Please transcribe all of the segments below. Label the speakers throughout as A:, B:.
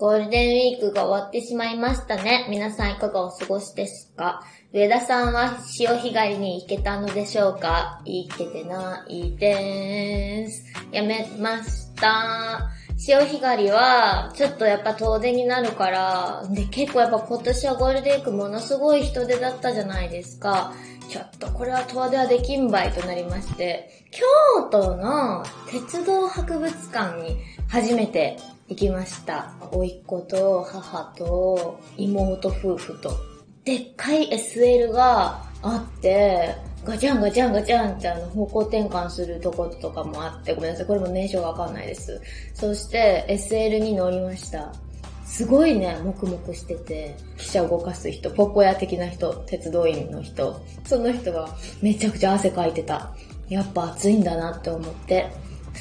A: ゴールデンウィークが終わってしまいましたね。皆さんいかがお過ごしですか？上田さんは潮干狩りに行けたのでしょうか？行けてないでーす。やめました。潮干狩りは、ちょっとやっぱ遠出になるから、で、結構やっぱ今年はゴールデンウィークものすごい人出だったじゃないですか。ちょっとこれは遠出はできんばいとなりまして、京都の鉄道博物館に初めて行きました。甥っ子と母と妹夫婦と。でっかい SL があって、ガチャンガチャンガチャンってあの方向転換するとことかもあって、ごめんなさい、これも名称がわかんないです。そして SL に乗りました。すごいね、黙々してて、汽車を動かす人、ポッポ屋的な人、鉄道員の人、その人がめちゃくちゃ汗かいてた。やっぱ暑いんだなって思って、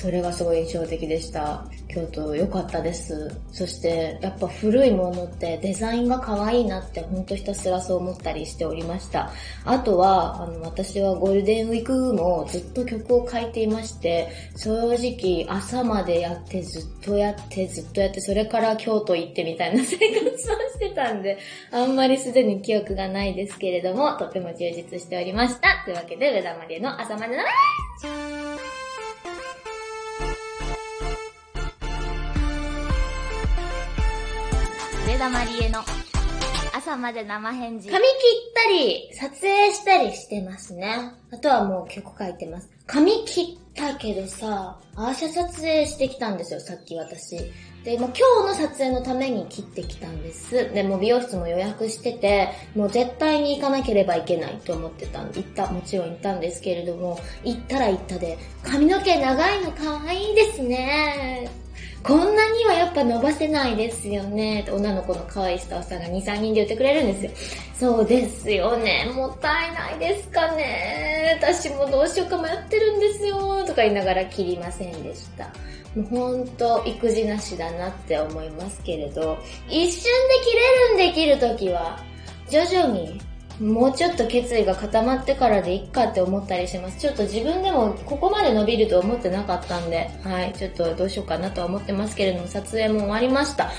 A: それがすごい印象的でした。京都良かったです。そして、やっぱ古いものってデザインが可愛いなってほんとひたすらそう思ったりしておりました。あとは、あの、私はゴールデンウィークもずっと曲を書いていまして、正直朝までやってずっとやってずっとやって、それから京都行ってみたいな生活をしてたんで、あんまりすでに記憶がないですけれども、とても充実しておりました。というわけで、上田まりえの朝までの
B: 上田まりえの朝まで生返事。
A: 髪切ったり、撮影したりしてますね。あとはもう曲書いてます。髪切ったけどさ、アーシャ撮影してきたんですよ、さっき私。で、もう今日の撮影のために切ってきたんです。で、もう美容室も予約してて、もう絶対に行かなければいけないと思ってたんで、行った、もちろん行ったんですけれども、行ったら行ったで、髪の毛長いの可愛いですね。こんなにはやっぱ伸ばせないですよね。女の子の可愛いスタッフさんが2、3人で言ってくれるんですよ。そうですよね。もったいないですかね。私もどうしようか迷ってるんですよ。とか言いながら切りませんでした。もうほんと育児なしだなって思いますけれど、一瞬で切れるんで切るときは、徐々にもうちょっと決意が固まってからでいっかって思ったりします。ちょっと自分でもここまで伸びると思ってなかったんで、はい、ちょっとどうしようかなとは思ってますけれども、撮影も終わりました。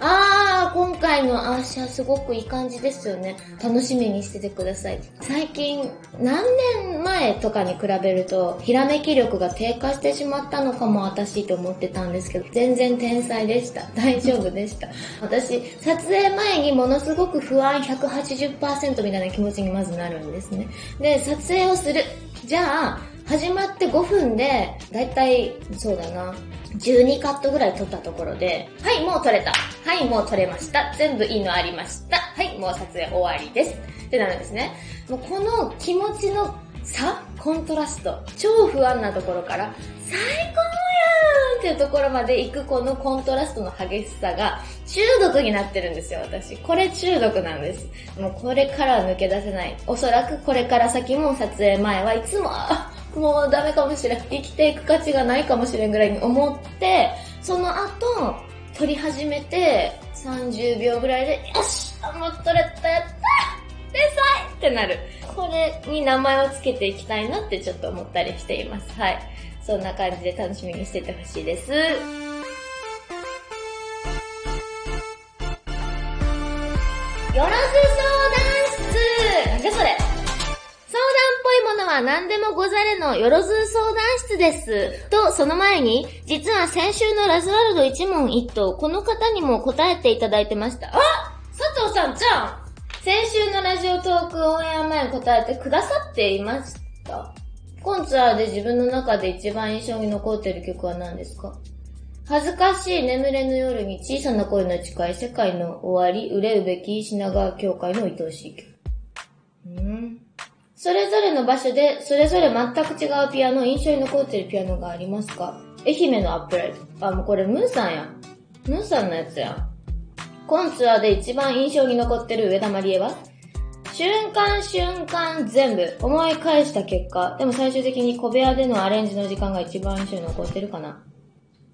A: あー、今回のアーシャすごくいい感じですよね。楽しみにしててください。最近、何年前とかに比べると、ひらめき力が低下してしまったのかも私と思ってたんですけど、全然天才でした。大丈夫でした。私、撮影前にものすごく不安180%みたいな気持ちにまずなるんですね。で、撮影をする。じゃあ、始まって5分で、だいたい、そうだな、12カットぐらい撮ったところで、はい、もう撮れた。はい、もう撮れました。全部いいのありました。はい、もう撮影終わりです。ってなるんですね。もうこの気持ちの差コントラスト。超不安なところから、最高やーんっていうところまで行くこのコントラストの激しさが中毒になってるんですよ、私。これ中毒なんです。もうこれから抜け出せない。おそらくこれから先も撮影前はいつも、もうダメかもしれん。生きていく価値がないかもしれんぐらいに思って、その後、撮り始めて30秒ぐらいで、よしもう撮れたやった天才ってなる。これに名前をつけていきたいなってちょっと思ったりしています。はい。そんな感じで楽しみにしててほしいです。よろず相談室なんじゃそれのは何でもござれのよろず相談室です。と、その前に、実は先週のラズワルド一問一答、この方にも答えていただいてました。あ佐藤さんじゃん先週のラジオトークオンエア前に答えてくださっていました。今ツアーで自分の中で一番印象に残っている曲は何ですか？恥ずかしい眠れぬ夜に小さな声の近い世界の終わり、憂うべき品川教会の愛おしい曲。それぞれの場所で、それぞれ全く違うピアノ、印象に残ってるピアノがありますか？愛媛のアップライト。あ、もうこれムーさんや。ムーさんのやつや。今ツアーで一番印象に残ってる上田まりえは？瞬間瞬間全部思い返した結果、でも最終的に小部屋でのアレンジの時間が一番印象に残ってるかな。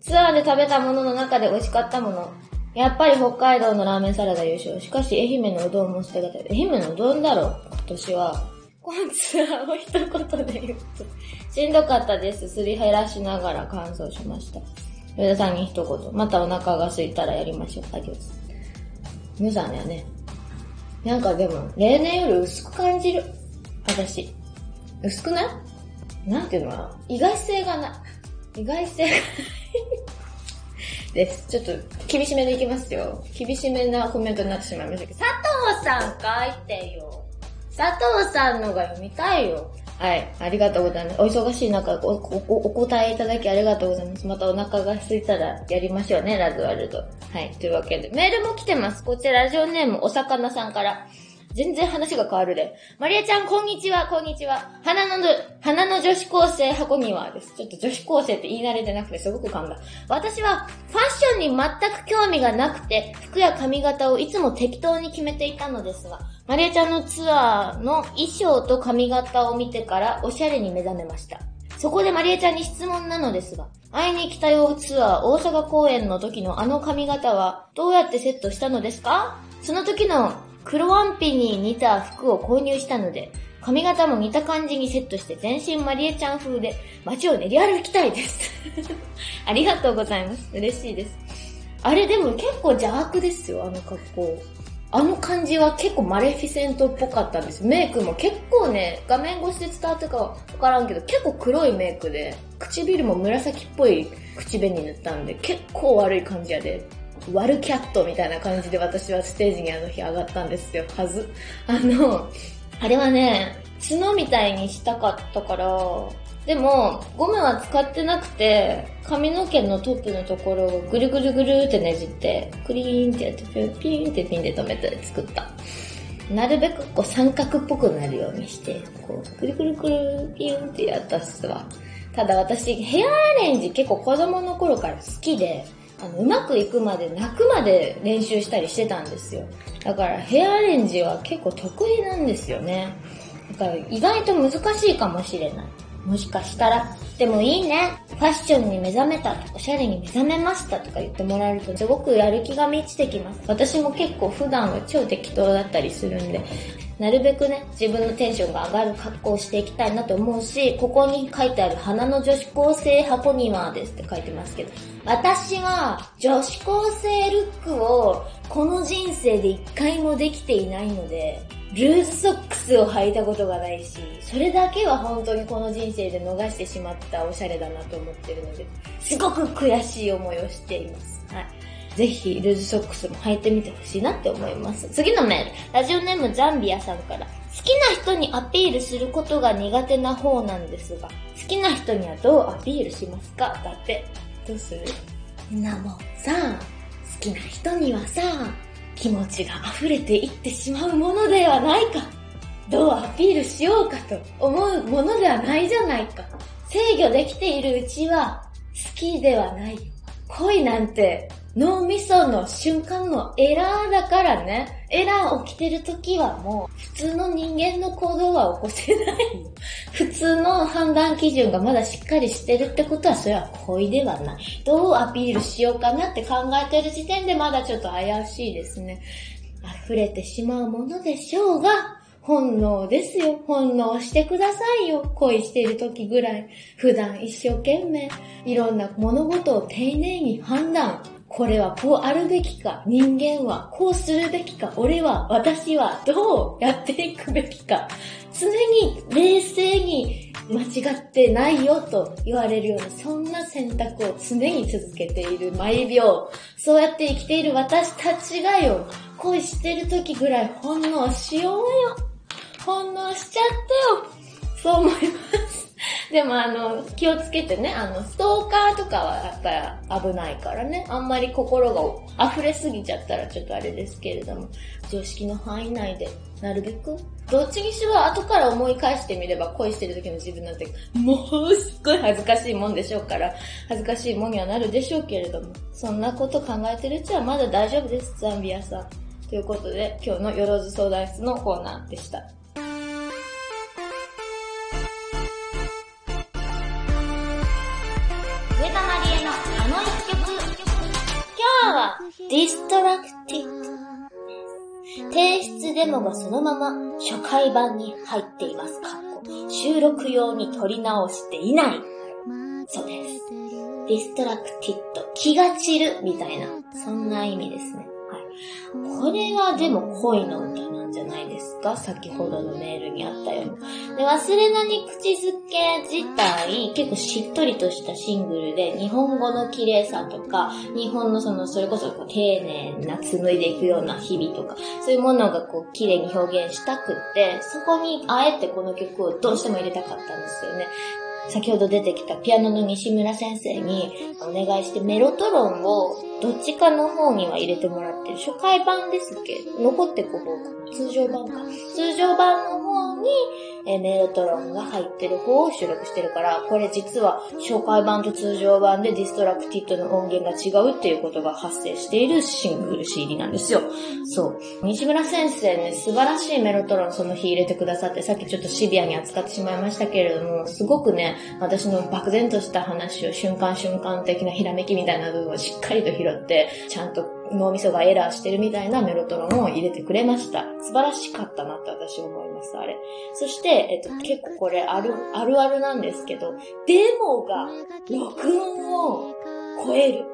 A: ツアーで食べたものの中で美味しかったもの。やっぱり北海道のラーメンサラダ優勝。しかし愛媛のうどんも捨てがたい。愛媛のうどんだろ今年は。今ツアーを一言で言うと。しんどかったです。すり減らしながら乾燥しました。上田さんに一言。またお腹が空いたらやりましょう。アディオス。無残だよね。なんかでも、例年より薄く感じる。私。薄くない？なんていうの？かな意外性がない。意外性がないです。ちょっと、厳しめでいきますよ。厳しめなコメントになってしまいましたけど、佐藤さん書いてよ。佐藤さんのが読みたいよ。はい。ありがとうございます。お忙しい中お、お、お答えいただきありがとうございます。またお腹が空いたらやりましょうね、ラズワルド。はい。というわけで、メールも来てます。こちらラジオネームお魚さんから。全然話が変わるで。マリアちゃん、こんにちは、こんにちは。花の、花女子高生箱庭です。ちょっと女子高生って言い慣れてなくてすごく噛んだ。私はファッションに全く興味がなくて、服や髪型をいつも適当に決めていたのですが、マリアちゃんのツアーの衣装と髪型を見てからおしゃれに目覚めました。そこでマリエちゃんに質問なのですが、会いに来たよツアー大阪公演の時のあの髪型はどうやってセットしたのですか？その時の黒ワンピに似た服を購入したので、髪型も似た感じにセットして全身マリエちゃん風で街を練り歩きたいです。ありがとうございます。嬉しいです。あれでも結構邪悪ですよ、あの格好。あの感じは結構マレフィセントっぽかったんですメイクも結構ね、画面越しで伝わってかわからんけど、結構黒いメイクで、唇も紫っぽい口紅塗ったんで、結構悪い感じやで。ワルキャットみたいな感じで私はステージにあの日上がったんですよ。はず。あの、あれはね、角みたいにしたかったから、でも、ゴムは使ってなくて、髪の毛のトップのところをぐるぐるぐるってねじって、クリーンってやって、ピーンってピンで止めて作った。なるべくこう三角っぽくなるようにして、こう、くるくるくるピーンってやったっすわ。ただ私、ヘアアレンジ結構子供の頃から好きで、あの、うまくいくまで泣くまで練習したりしてたんですよ。だからヘアアレンジは結構得意なんですよね。だから意外と難しいかもしれない。もしかしたら、でもいいね。ファッションに目覚めたとか、おしゃれに目覚めましたとか言ってもらえると、すごくやる気が満ちてきます。私も結構普段は超適当だったりするんで、なるべくね、自分のテンションが上がる格好をしていきたいなと思うし、ここに書いてある花の女子高生箱庭ですって書いてますけど、私は女子高生ルックをこの人生で一回もできていないので、ルーズソックスを履いたことがないし、それだけは本当にこの人生で逃してしまったおしゃれだなと思ってるので、すごく悔しい思いをしています。はい。ぜひ、ルーズソックスも履いてみてほしいなって思います。次のメール。ラジオネームザンビアさんから。好きな人にアピールすることが苦手な方なんですが、好きな人にはどうアピールしますか？だって。どうする？みんなもさ、好きな人にはさ、気持ちが溢れていってしまうものではないか。どうアピールしようかと思うものではないじゃないか。制御できているうちは好きではない。恋なんて脳みその瞬間のエラーだからね。エラー起きてる時はもう、普通の人間の行動は起こせない。普通の判断基準がまだしっかりしてるってことは、それは恋ではない。どうアピールしようかなって考えてる時点でまだちょっと怪しいですね。溢れてしまうものでしょうが、本能ですよ。本能してくださいよ。恋している時ぐらい。普段一生懸命、いろんな物事を丁寧に判断、これはこうあるべきか、人間はこうするべきか、俺は、私はどうやっていくべきか、常に冷静に間違ってないよと言われるような、そんな選択を常に続けている毎秒、そうやって生きている私たちがよ、恋してる時ぐらい本能しようよ。本能しちゃってよ。そう思います。でもあの、気をつけてね、あの、ストーカーとかはやっぱり危ないからね、あんまり心が溢れすぎちゃったらちょっとあれですけれども、常識の範囲内で、なるべく、どっちにしろ後から思い返してみれば恋してる時の自分なんて、もうすっごい恥ずかしいもんでしょうから、恥ずかしいもんにはなるでしょうけれども、そんなこと考えてるうちはまだ大丈夫です、ザンビアさん。ということで、今日のよろず相談室のコーナーでした。Distracted。提出デモがそのまま初回版に入っています。収録用に撮り直していない。そうです。 Distracted、気が散るみたいな、そんな意味ですね。はい。これはでも恋の歌なじゃないですか？先ほどのメールにあったように。で、忘れなに口づけ自体、結構しっとりとしたシングルで、日本語の綺麗さとか、日本のその、それこそこう丁寧な紡いでいくような日々とか、そういうものがこう綺麗に表現したくって、そこにあえてこの曲をどうしても入れたかったんですよね。先ほど出てきたピアノの西村先生にお願いしてメロトロンをどっちかの方には入れてもらってる。初回版ですけど、残ってここ通常版か。通常版の方にえメロトロンが入ってる方を収録してるから、これ実は初回版と通常版で distracted の音源が違うっていうことが発生しているシングル CD なんですよ。そう。西村先生ね、素晴らしいメロトロンその日入れてくださって、さっきちょっとシビアに扱ってしまいましたけれども、すごくね、私の漠然とした話を瞬間瞬間的なひらめきみたいな部分をしっかりと拾って、ちゃんと脳みそがエラーしてるみたいなメロトロンを入れてくれました。素晴らしかったなって私思います、あれ。そして、えっと、結構これある、あるあるなんですけど、デモが録音を超える。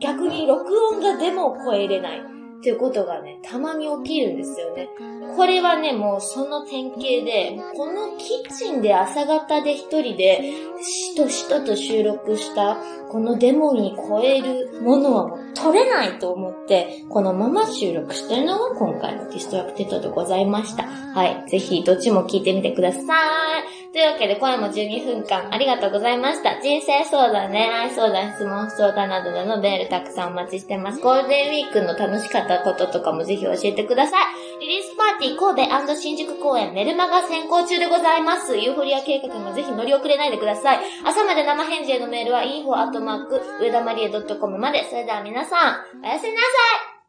A: 逆に録音がデモを超えれない。っていうことがね、たまに起きるんですよね。これはね、もうその典型で、このキッチンで朝方で一人で、しとしとと収録した、このデモに超えるものはもう撮れないと思って、このまま収録してるのが今回の distracted でございました。はい。ぜひ、どっちも聞いてみてください。というわけで、今夜も12分間ありがとうございました。人生相談、恋愛相談、質問相談などでのメールたくさんお待ちしてます。ゴールデンウィークの楽しかったこととかもぜひ教えてください。リリースパーティー神戸新宿公演メルマガ先行中でございます。ユーフォリア計画もぜひ乗り遅れないでください。朝まで生返事へのメールは info@ 上田まりえ .com まで。それでは皆さん、おやすみなさい